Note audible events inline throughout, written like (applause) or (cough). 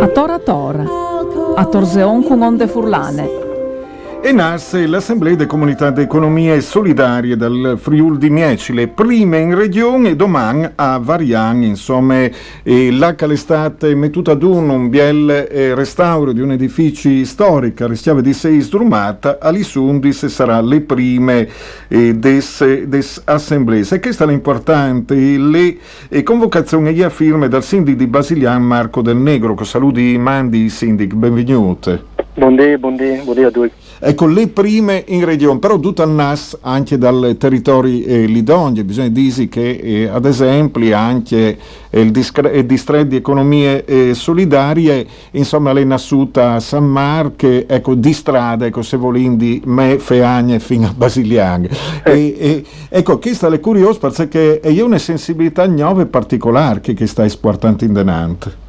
A tora tora, a torzeon con onde furlane. E nasce l'Assemblea delle Comunità di Economia Solidarie del Friul di Mieci, le prime in regione e domani a Varian, insomma, e là l'estate mettuta ad un, un biel eh, restauro di un edificio storico, rischiava di sei strumata, all'Isundis sarà le prime eh, assemblee. E questa è l'importante, le eh, convocazioni e firme dal sindic di Basilian Marco del Negro, che saluti mandi sindic, benvenute. Buondì, buondì, buondì a tutti. Ecco, le prime in regione, però tutto al NAS anche dal territorio eh, Lidonge, bisogna dire che eh, ad esempio anche eh, il, discre- il, distretto di economie eh, solidarie, insomma, è nascuta a San Marco, ecco, di strada, ecco, se volindi, me, Feagne fino a Basiliang. Eh. E, e, ecco, questa è curiosa perché è una sensibilità nuova e particolare che, che sta esportando in denante.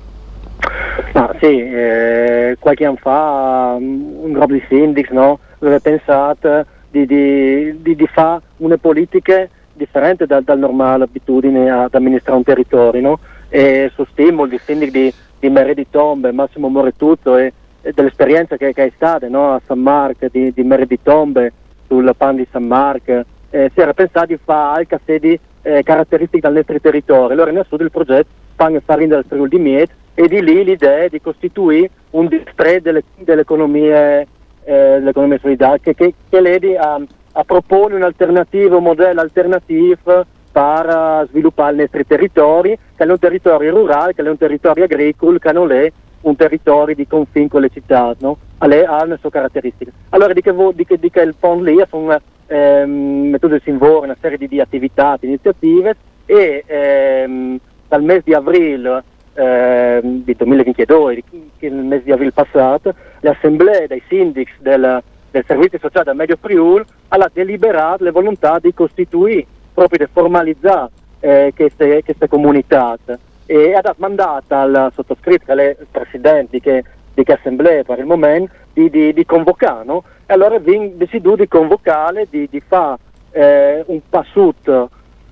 Ma sì, eh, qualche anno fa um, un gruppo di sindici no, aveva pensato di, di, di, di fare una politica differente dal, dal, normale abitudine ad amministrare un territorio no? e su stimolo di sindaci di, di Mere di Tombe, Massimo Moretuzzo e, e dell'esperienza che, che, è stata no? a San Marco di, di Mere di Tombe sul pan di San Marco eh, si era pensato di fare anche sedi eh, caratteristiche dal nostro territorio allora in assoluto il progetto Pan e Farina del Friuli di Miet e di lì l'idea è di costituire un distretto delle, dell'economia, eh, solidale che, che, che ledi a, a proporre un'alternativa, un modello alternativo per sviluppare i nostri territori, che è un territorio rurale, che è un territorio agricolo, che non è un territorio di confine con le città, no? ha le sue caratteristiche. Allora di che, di che, di che il fondo lì sono ehm, metodi si una serie di, di, attività, di iniziative e ehm, dal mese di aprile eh, di 2022, nel mese di aprile passato, l'assemblea dei sindici del, del servizio sociale del Medio Friul ha deliberato la volontà di costituire, proprio di formalizzare eh, queste, queste, comunità e ha dato mandato al sottoscritto, alle presidenti che, di che assemblea per il momento, di, di, di convocare, no? e allora deciso di convocare, di, di fare eh, un passato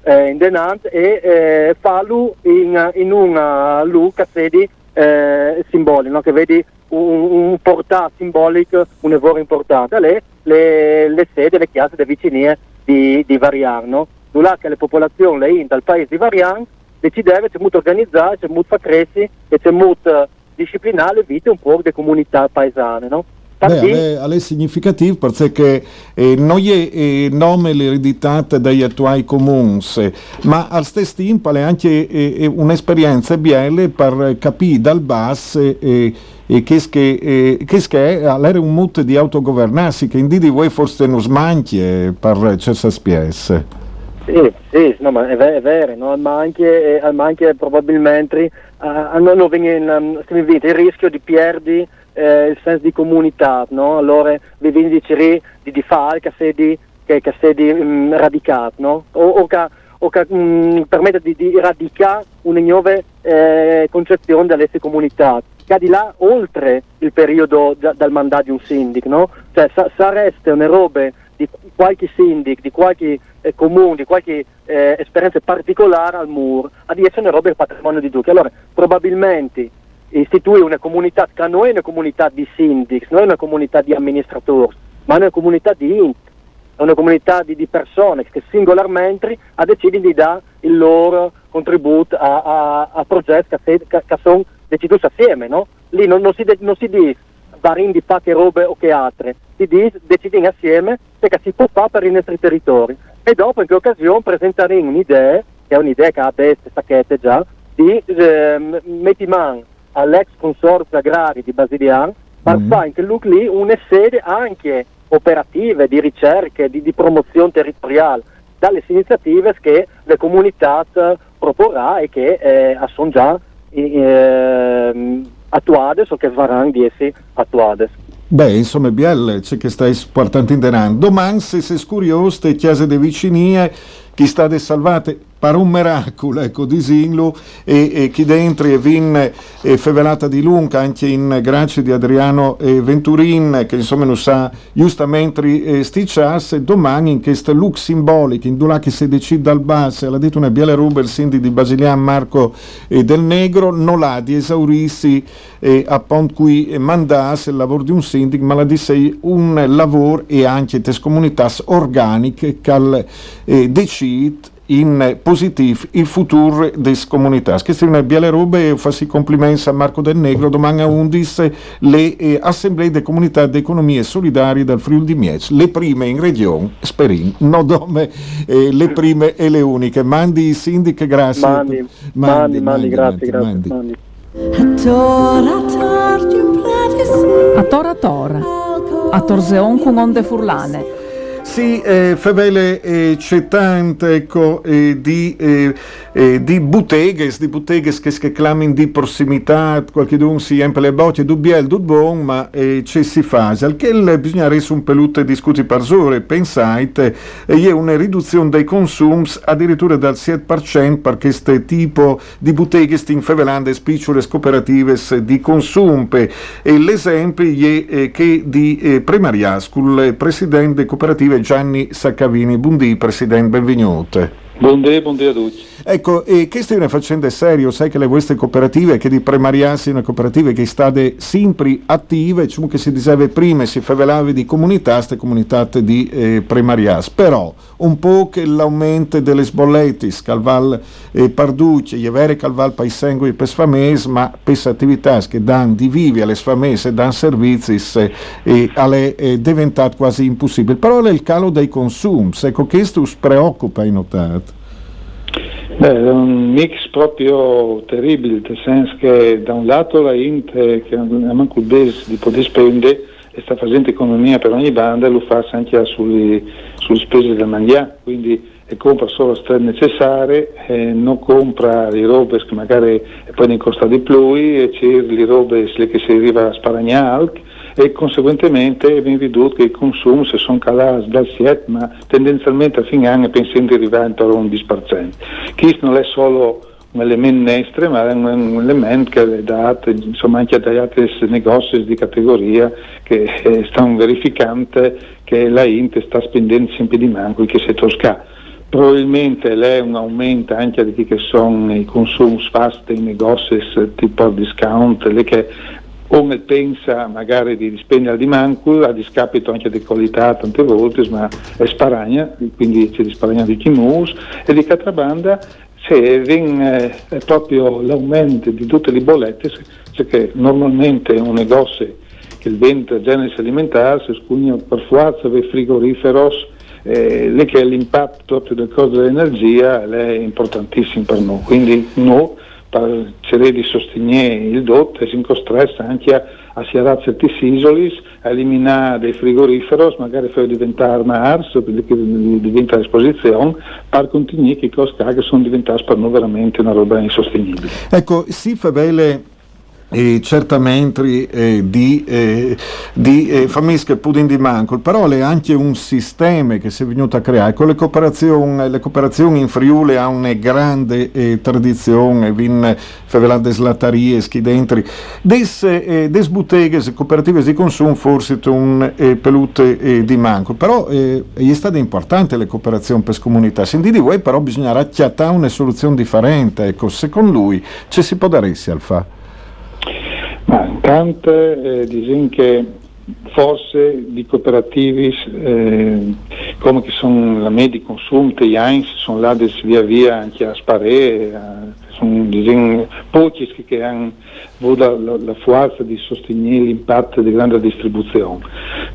eh, in denant e eh, farlo in, in una luca sedi eh, simbolica, no? che vedi un, un portato simbolico, un evento importante, le, le, le sedi, le chiasse delle vicinine di, di Varian, no? Là che le popolazioni le in dal paese di Varian decideva, c'è molto organizzare, c'è molto far crescere e c'è molto disciplinare le vite un po' delle comunità paesane, no? Beh, è significativo perché eh, non è eh, nome l'eredità degli attuali comuni, ma al stesso tempo è anche eh, un'esperienza bella per capire dal basso eh, che, che, che è avere un mood di autogovernarsi che in di voi forse non smanchi per certe spiesse. Sì, sì, no, ma è, vero, è vero no? ma, anche, ma anche probabilmente uh, non viene um, il rischio di perdere eh, il senso di comunità, no? allora vi vindicerei di, di fare che sedi, che, che sedi um, radicate, no? o, o che, o che um, permette di, di, radicare una nuova eh, concezione delle comunità, che di là oltre il periodo da, dal mandato di un sindaco, no? cioè sa, sareste una roba di qualche sindaco, di qualche eh, comune, di qualche eh, esperienza particolare al MUR, a dire una roba del patrimonio di Duque. Allora, probabilmente istituire una comunità che non è una comunità di sindici, non è una comunità di amministratori, ma è una comunità di int, è una comunità di, di persone che singolarmente ha deciso di dare il loro contributo a, a, a progetti che, che, che sono decisi assieme, no? Lì non, non, si, non si dice varin di fa che robe o che altre, si dice decidiamo assieme perché si può fare per i nostri territori e dopo in che occasione presenteremo un'idea, che è un'idea che ha queste stacchette già, di eh, metti man all'ex consorzio agrari di Basilian, per mm. lì una sede anche operative, di ricerche, di, di promozione territoriale. dalle iniziative che le comunità proporrà e che eh, sono già eh, attuate o che verranno di essi attuate. Beh, insomma, Biel, c'è che stai portando in denaro. Domani, se sei curioso, te chiese de vicinie, chi sta de salvate, pare un miracolo, ecco, disinlo, e, e chi dentro e vin e fevelata di lunga, anche in grazie di Adriano e Venturin, che insomma non sa giustamente eh, sticciasse, domani in questo look simbolico, in dove che si decide dal basso, l'ha detto una biele il sindi di Basilian Marco e del Negro, non l'ha di esaurirsi eh, appunto cui mandasse il lavoro di un sindic, ma la disse un lavoro e anche te comunità organiche che eh, decide in positivo il futuro delle comunità. Questa è una bella roba e faccio complimenti a Marco Del Negro. Domani a 11 le eh, assemblee delle comunità di economie solidarie dal Friuli di Miez, le prime in regione, sperin, no dome, eh, le prime e le uniche. Mandi i sindici, grazie. Mandi, mandi, mandi, mandi grazie, grazie. Mandi. A tora tora, a torzeon con onde furlane. Sì, eh, Fevele eh, c'è tante ecco, eh, di, eh, eh, di botteghes, di botteghes che si chiamano di prossimità, qualche d'un si empie le bocce, du biel, du bon, ma eh, c'è si fa. Che bisogna essere un pelute discuti per sore, pensate, e è una riduzione dei consumi addirittura del 7% per questo tipo di botteghes in fevelande spicciole cooperative di consumpe. E l'esempio è che di Primariascul, presidente cooperative Gianni Saccavini. Buondì, Presidente, benvenuto. Buondì, buondì a tutti. Ecco, e questa è una faccenda seria, sai che le vostre cooperative, che di Premariassi una cooperativa che sta sempre attive, diciamo che si diceva prima, si favelava di comunità, queste comunità di eh, Premarias, però un po' che l'aumento delle sbollette, Calval eh, Parducci, gli avere Calval Paisengui per sfames, ma per attività che danno di vivi alle sfamese e danno servizi, eh, è eh, diventato quasi impossibile. Però è il calo dei consumi, ecco, questo preoccupa, hai notato. Beh, è un mix proprio terribile, nel senso che da un lato la Int, che manco il base di poter spendere, e sta facendo economia per ogni banda lo fa anche sulle, sulle spese da mangiare, quindi compra solo le strade necessarie, non compra le robe che magari poi ne costa di più e c'è le robe che si arriva a sparagnare e conseguentemente è ben veduto che i consumi si sono calati dal 7 ma tendenzialmente a fine anno pensando di arrivare intorno a un 10%. Questo non è solo un elemento nestre ma è un, elemento che è dato insomma, anche dagli altri negozi di categoria che eh, stanno verificando che la Int sta spendendo sempre di manco che si tosca probabilmente è un aumento anche di chi che sono i consumi fast dei negozi tipo discount, le che uno pensa magari di spendere di manco a discapito anche di qualità tante volte ma è sparagna quindi c'è di sparagna di chimus e di catrabanda se viene eh, proprio l'aumento di tutte le bollette che normalmente un negozio che vende generi alimentari si scugna per forza dei frigoriferos eh, lì che l'impatto proprio del costo dell'energia è importantissimo per noi. Quindi noi cercare di sostenere il DOT e si incostressa anche a, a certi isolis, a eliminare dei frigoriferi, magari far diventare una ARS, che diventa esposizione, per continuare che cose che sono diventate per noi veramente una roba insostenibile. Ecco, si fa bene e certamente eh, di, eh, di eh, famiglie pudin di manco, però è anche un sistema che si è venuto a creare. Con le cooperazioni, le cooperazioni in Friuli ha una grande eh, tradizione, vin favelate slatarie, schidentri, des, eh, des botteghe cooperative di consumo forse un eh, pelute eh, di manco, però eh, è stata importante le cooperazioni per comunità. Senti di voi però bisogna racchiattare una soluzione differente, ecco, secondo lui ci si può dare al fa? Ma intanto eh, dicono che forse di cooperativi eh, come che sono la Medi Consum, gli AINS, sono là via via anche a Sparé, eh, sono diciamo, pochi che hanno avuto la, la, forza di sostenere l'impatto di grande distribuzione,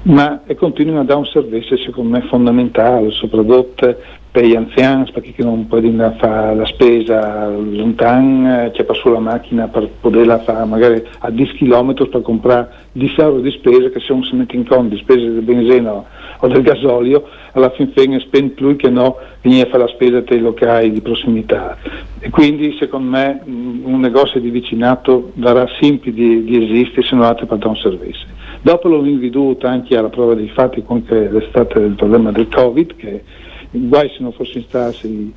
ma continuano a dare un servizio secondo me fondamentale, soprattutto per gli anziani perché non possono fare la spesa lontano, c'è per sulla macchina per poterla fare magari a 10 km per comprare 10 euro di spesa che se non si mette in conto di spese del benzina o del gasolio alla fin fine spende più che no venire a fare la spesa dei locali di prossimità e quindi secondo me un negozio di vicinato darà sempre di, di esistere se non altro per dare un servizio. Dopo l'ho inviduto anche alla prova dei fatti con l'estate del problema del Covid che guai se non fossero stati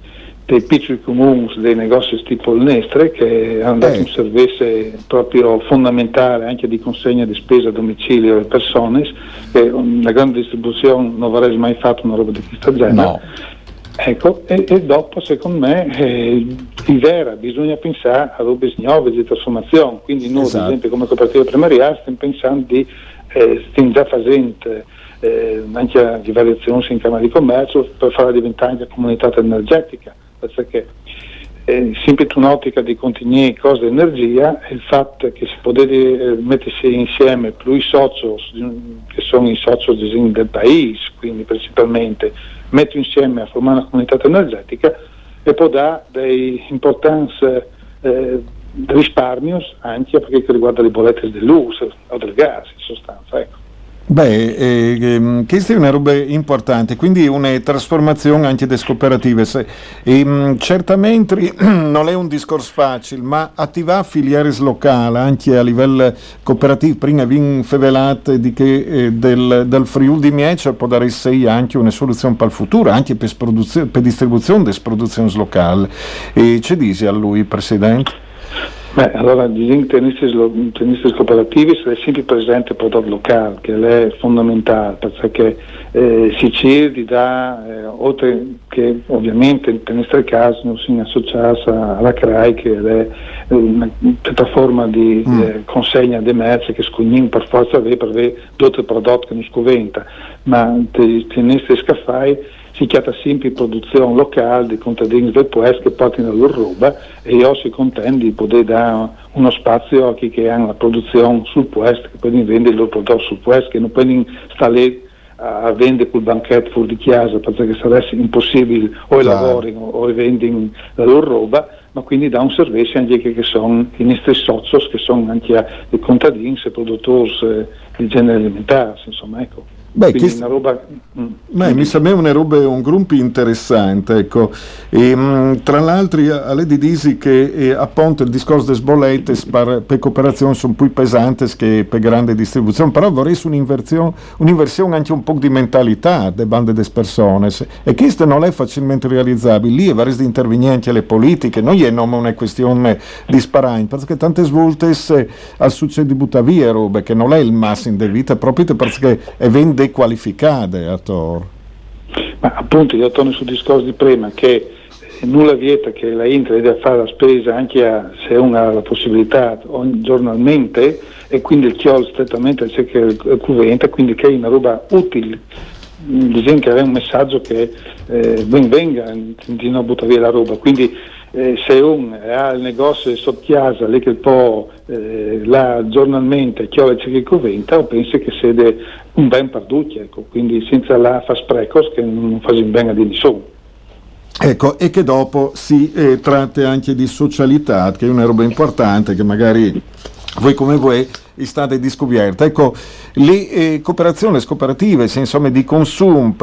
dei piccoli comuni, dei negozi tipo il Nestre che hanno dato eh. un servizio proprio fondamentale anche di consegna di spesa a domicilio alle persone che la grande distribuzione non avrei mai fatto una roba di questa genere no. Ecco, e, e, dopo secondo me eh, di vera bisogna pensare a robe nuove di trasformazione, quindi noi esatto. ad esempio come cooperativa primaria stiamo pensando di, eh, stiamo già facendo eh, anche di variazioni in Camera di Commercio per farla diventare anche comunità energetica, perché eh, sempre in un'ottica di contenere cose energia il fatto che si potesse eh, mettersi insieme più i soci che sono i soci del paese, quindi principalmente metto insieme a formare una comunità energetica e può dare dei importanti eh, risparmi anche per quanto riguarda le bollette del luce o del gas in sostanza. Ecco. Beh, eh, ehm, questa è una roba importante, quindi una trasformazione anche delle cooperative. Ehm, certamente (clears throat) non è un discorso facile, ma attivare filiere locali anche a livello cooperativo, prima vi fevelate di che eh, del, del Friuli di Miece può dare sei anche una soluzione per il futuro, anche per, per distribuzione delle produzioni locali. E ci dice a lui, Presidente? Beh, allora i tennisti, tennisti cooperativi sono sempre presente il prodotto locale, che è fondamentale, perché eh, si cerca da, eh, oltre che ovviamente il tennisti del caso, non si associato alla CRAI, che è una piattaforma di mm. eh, consegna di merci che scognin per forza avere per avere tutti i prodotti che non scoventa, ma i tennisti scaffai si chiama sempre produzione locale di contadini del paese che portano la loro roba e io si contento di poter dare uno spazio a chi che hanno la produzione sul paese, che poi vendere il loro prodotto sul paese, che non poi stare lì a vendere quel banchetto fuori di casa perché sarebbe impossibile o lavorano o vendono la loro roba ma quindi dà un servizio anche che sono i nostri soci che sono anche i contadini e produttori eh, di genere alimentare insomma ecco Beh, che, roba... Mm. Beh, mi sembra una roba, un gruppo interessante, ecco. E, mh, mm, tra l'altro, a lei dici che eh, appunto il discorso delle bollette per, per cooperazione sono più pesanti che per grande distribuzione, però vorrei un'inversione, un'inversione anche un po' di mentalità delle bande delle persone e questo non è facilmente realizzabile, lì è varie di intervenienti alle politiche, non è una questione di sparare, perché tante svolte al succede di buttare via robe che non è il massimo di vita, proprio perché è vende dequalificate a Tor. Ma appunto io torno sul discorso di prima che nulla vieta che la Inter deve fare la spesa anche a, se uno ha la possibilità giornalmente e quindi il chiolo strettamente c'è che il cuventa, quindi che è una roba utile diciamo che è un messaggio che eh, ben venga di non buttare via la roba quindi eh, se uno ha il negozio sotto casa lì che può eh, là giornalmente chiove c'è che coventa o pensi che siede un ben perduto ecco, quindi senza la fa sprecos che non fa bene a di nessuno Ecco, e che dopo si eh, tratta anche di socialità, che è una roba importante che magari voi come voi state di scoperta. Ecco, le eh, cooperazioni cooperative, insomma, di consumo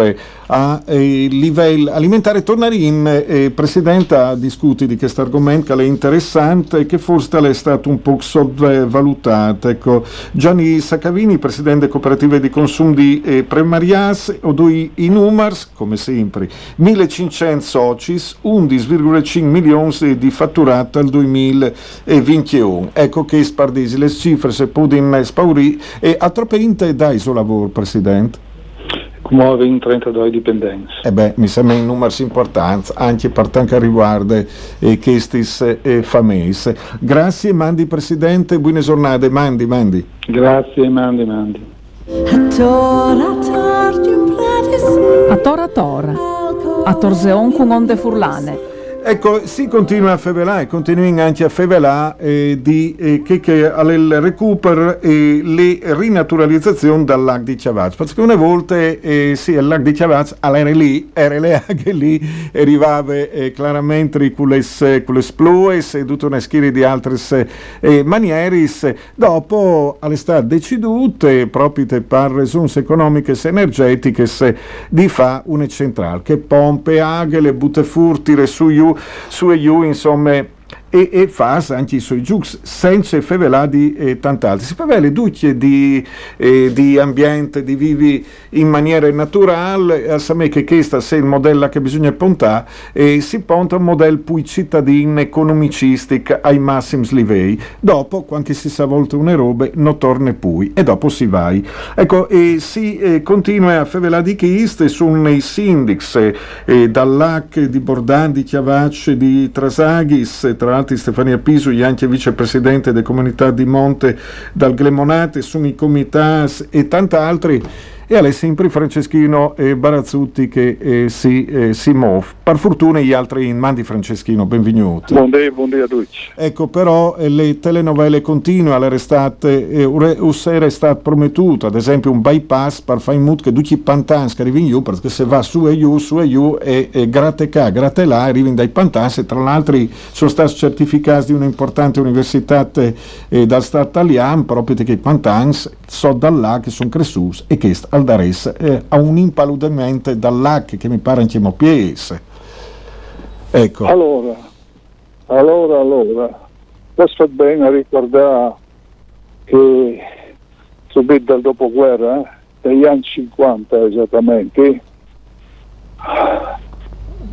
a eh, livello alimentare, tornare in eh, Presidente a discutere di questo argomento che è interessante e che forse è stato un po' sottovalutato. Ecco, Gianni Saccavini, Presidente cooperative di consumo di eh, Premarias, ho due i numeri, come sempre, 1500 soci, 11,5 milioni di fatturato al 2021. Ecco che spardisi le cifre, se può Putin spaurì e a troppe inte dai suo lavoro, Presidente? Muove in 32 dipendenti. Eh beh, mi sembra un numero importante, anche per quanto riguarda eh, questi eh, famesi. Grazie, Mandi Presidente, buone giornate, Mandi, Mandi. Grazie, Mandi, Mandi. A Tora Tora, a Torseon con onde furlane. Ecco, si continua a fevelare, continui anche a fevelare eh, di eh, che, che il recupero e le rinaturalizzazioni dal lago di Chavaz. Perché una volta eh, sì, il lago di Chavaz era lì, era lì anche lì, arrivava eh, chiaramente con le, le splues e tutta una schiera di altre eh, maniere. Dopo all'estate decidute, proprio per ragioni economiche e energetiche, di fare una centrale che pompe, aghe, le butte furtire su su e giù, insomma, e, e fa anche i suoi giux senza feveladi e tant'altro. Si favela duce di, eh, di ambiente, di vivi in maniera naturale, a sapere che questo è il modello che bisogna puntare e si punta un modello più cittadino, economicistico ai massimi livelli. Dopo, quando si sa volta una roba, non torna più e dopo si va. Ecco, e si eh, continua a fevelare di questo sono i sindics eh, dall'AC di Bordan, di Chiavacce, di Trasaghis, tra Stefania Stefania Pisugli, anche vicepresidente della comunità di Monte dal Glemonate, Sumi Comitas e tanti altri e è sempre Franceschino e Barazzutti che eh, si, eh, si muove. Per fortuna gli altri in mandi Franceschino, benvenuti. Buongiorno, buongiorno a tutti. Ecco, però eh, le telenovelle continuano, era state, eh, era stato promettuto, ad esempio un bypass per fare in modo che tutti i pantans che arrivino giù, perché se va su e giù, su e giù, e, e gratte qua, gratte là, arrivano dai pantans e tra l'altro sono stati certificati di un'importante università eh, dal Stato italiano, proprio perché i pantans sono da là che sono cresciuti e che al Dares eh, a un impaludamento dall'AC che mi pare anche PS. Ecco. Allora, allora, allora, posso bene a ricordare che subito dal dopoguerra, negli anni 50 esattamente,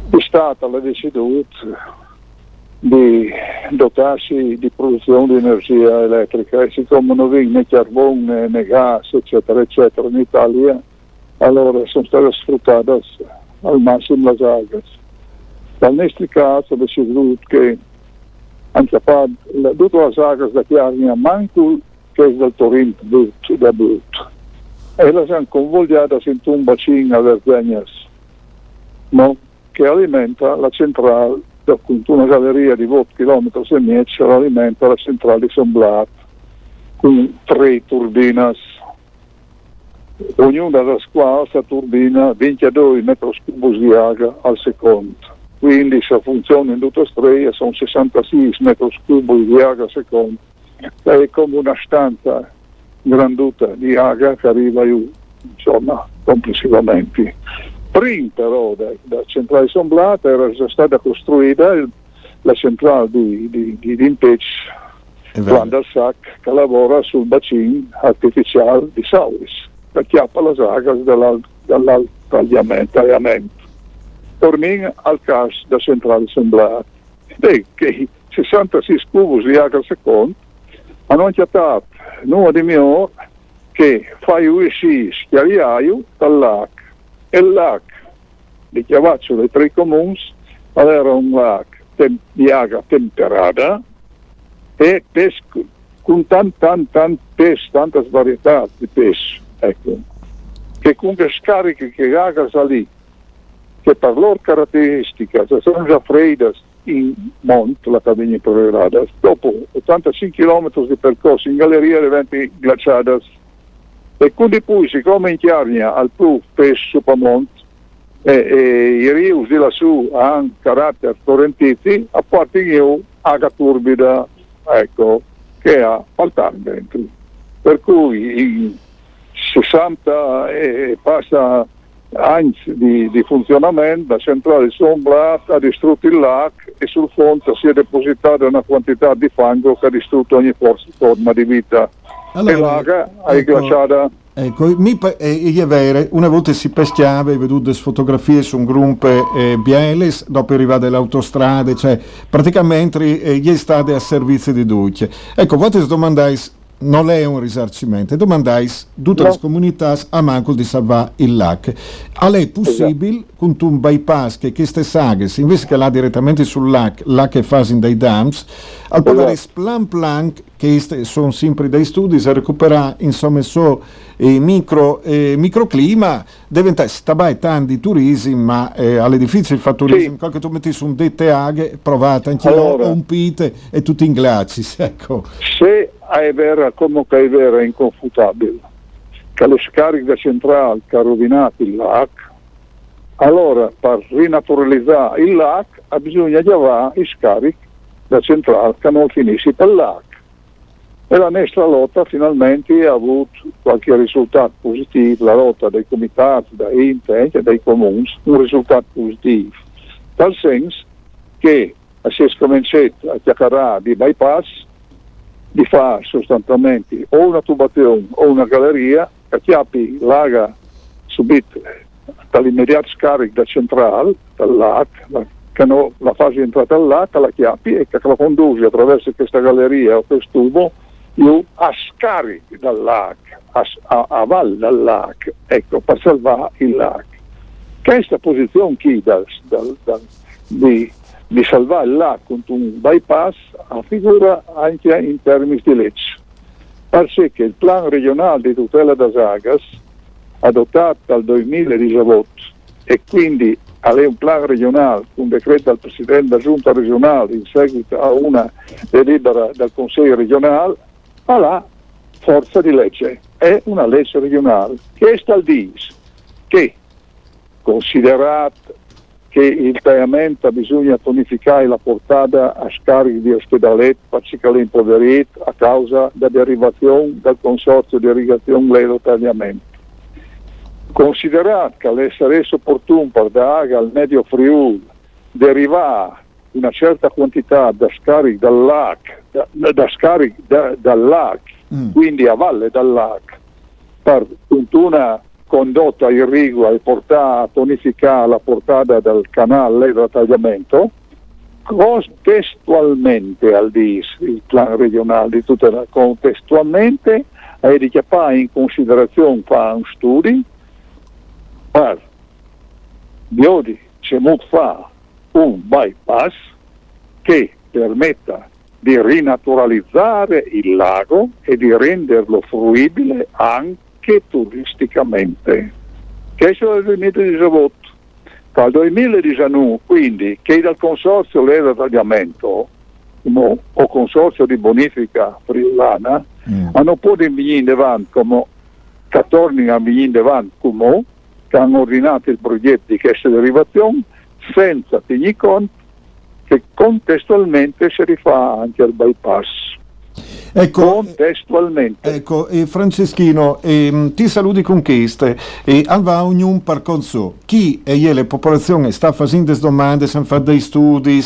è stata la deciduta di dotarsi di produzione di energia elettrica. E siccome non vi né carbone né gas eccetera eccetera in Italia allora sono state sfruttate al massimo le alghe. Dal nostro caso deciso che anche per tutte le alghe da chiarnia manco che è del Torino da brutto. E le sono convogliate in un bacino a Vergognas no? che alimenta la centrale appunto una galleria di 8 km e mezzo alimenta la centrale di Somblat con tre turbine ognuna delle questa turbina 22 metri cubi di acqua al secondo. Quindi se funziona in tutta strada sono 66 metri cubi di acqua al secondo. È come una stanza granduta di acqua che arriva giù insomma complessivamente però da, centrale somblata era già stata costruita il, la centrale di, di, di, di Impech Sac che lavora sul bacino artificiale di Sauris che chiappa le acque dall'altagliamento torniamo al caso della centrale somblata e che 66 cubi di al secondo hanno accettato uno di mio che fai uscire schiariaio dall'acqua e lac di Chiavaccio dei tre comuni era un lac tem- di acqua temperata e pesco con tan tan tan pesce, tante varietà di pesce, ecco, che comunque scarichi che acqua lì, che per loro caratteristiche sono già fredde in monte, la Cavigna Prograda, dopo 85 km di percorso in galleria diventi glaciate e quindi poi siccome in Chiarnia al più spesso Pamonte e, e i rius di lassù hanno carattere torrentizi a parte io acqua turbida ecco che ha faltato dentro. Per cui in 60 e passa anni di, di, funzionamento la centrale di Sombra ha distrutto il lac e sul fondo si è depositata una quantità di fango che ha distrutto ogni forma di vita allora, ecco. Ecco, mi, eh, è vero, una volta si peschiava e vedute fotografie su un gruppo eh, Bieles, dopo arrivare le autostrade, cioè praticamente eh, gli stati a servizio di duce. Ecco, voi ti domandate non è un risarcimento. Domandai tutte no. le comunità a manco di salvare il LAC. A lei è possibile, esatto. con un bypass che queste saghe, invece che là direttamente sul LAC, là che fanno dai dams, al poter esatto. plan plan che sono sempre dei studi, a recuperare insomma so, eh, micro, eh, microclima, diventa stabai tanti di turismo, ma eh, alle difficili fare turismo, sì. che tu metti su un DTH, provate anche allora, un pite e tutti in glaci, (laughs) ecco. Se è vera, come è vera, è inconfutabile, che le scariche centrali che ha rovinato il LAC, allora per rinaturalizzare il LAC bisogna avere i scarichi da centrale che non finisce per l'AC. E la nostra lotta finalmente ha avuto qualche risultato positivo, la lotta dei comitati, dai enti e dei comuni, un risultato positivo, dal senso che si è cominciato a chiacchierare di bypass, di fare sostanzialmente o una tubazione o una galleria che chiappi l'aga subito dall'immediato scarico da centrale, dall'AC, che no, la fase di entrata all'acqua, la chiappi e che la conduci attraverso questa galleria o questo tubo io a scarichi dal lac, a, a, a valle dal lac, ecco, per salvare il lac. Questa posizione qui dal, dal, dal, di, di, salvare lac con un bypass figura anche in termini di legge. Perché il plan regionale di tutela das agas, adottato dal 2018 e quindi è un plan regionale, un decreto del Presidente della Giunta regionale in seguito a una delibera del Consiglio regionale, ha la forza di legge, è una legge regionale che sta al DIS, che considerato che il tagliamento bisogna tonificare la portata a scarichi di ospedaletti particolarmente impoveriti a causa della derivazione del consorzio di irrigazione Ledo Tagliamento Considerato che l'essere opportuno per dare al medio Friuli derivare una certa quantità da scarichi dal LAC, da, da scarichi da, dal LAC, mm. quindi a valle dal LAC, per una condotta irrigua e portare a tonificare la portata del canale da tagliamento, contestualmente al DIS, il plan regionale di tutela, contestualmente è di in considerazione fa un studio per Biodi Cemut fa un bypass che permetta di rinaturalizzare il lago e di renderlo fruibile anche turisticamente. Questo è il 2018. Dal 2019, quindi, che dal consorzio Leda Tagliamento no, o consorzio di bonifica friulana mm. hanno potuto venire avanti come che tornino a venire avanti come che hanno ordinato il progetto di questa derivazione senza tenere conto che contestualmente si rifà anche al bypass. Ecco, contestualmente. Ecco, eh, Franceschino, eh, ti saluti con queste e alva ognuno per conso. Chi e la popolazione sta facendo domande, stanno facendo dei studi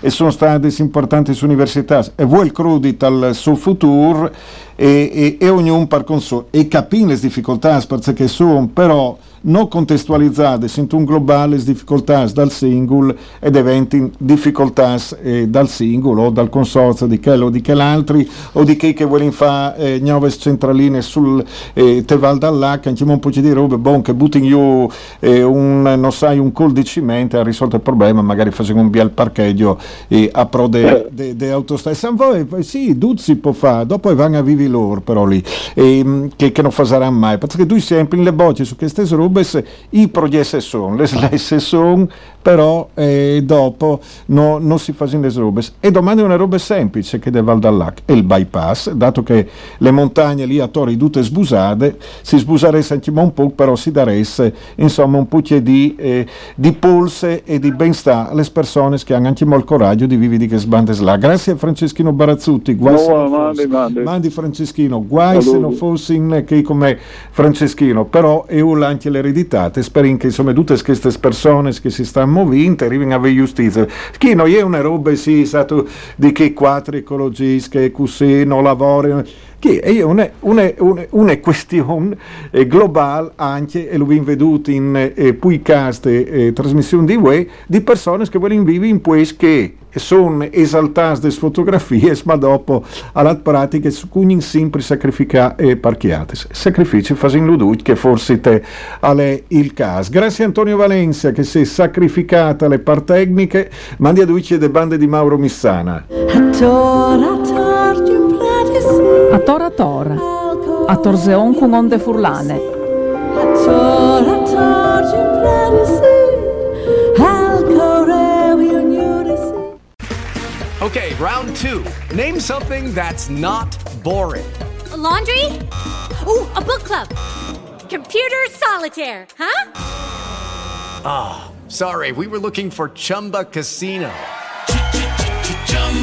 e sono state importanti università e vuole crudit al suo futuro e, e, e ognuno per conso e capire le difficoltà perché sono però non contestualizzate sento un globale difficoltà dal singolo ed eventi difficoltà eh, dal singolo o dal consorzio di quello o di quell'altri o di chi che vuole fare eh, nuove centraline sul eh, te val dall'H anche un po' di robe bon che butti io eh, un non sai un col di cimento ha risolto il problema magari facendo un al parcheggio e a pro de, de, de autostrade. San voi sì Duzzi può fare dopo vanno a vivi loro però lì e, che, che non faranno mai perché tu sempre in le bocce su queste robe rubes i progetti sono, le slesse sono, però eh, dopo no, non si fanno le rubes. E domani è una roba semplice che deve Valdallac, è il bypass, dato che le montagne lì a Tori tutte sbusate, si sbusaresse anche un po', però si daresse insomma un po' di, eh, di pulse e di benestare alle persone che hanno anche molto coraggio di vivere di che sbande là. Grazie a Franceschino Barazzutti, guai no, se non mandi, mandi. mandi Franceschino, guai Salute. se non fossi in che come Franceschino, però è anche le ereditate, spero che insomma tutte queste persone che si stanno muovendo arrivino a giustizia. Chi non è una roba, sì, stato di che quattro ecologisti, che così non lavorano, che è una, una, una, una questione eh, globale anche, e lo abbiamo veduto in eh, podcast e eh, trasmissioni di UE, di persone che vogliono vivere in paesi che sono esaltate le fotografie, ma dopo alla pratica cui sempre sacrificare e parchiate. Sacrifici fasin ludui che forse te è il caso. Grazie a Antonio Valencia che si è sacrificata le par tecniche, mandi a duici de bande di Mauro Missana. A tora tora, a torzeon con onde furlane. Okay, round two. Name something that's not boring. A laundry? Ooh, a book club. Computer solitaire, huh? Ah, oh, sorry, we were looking for Chumba Casino.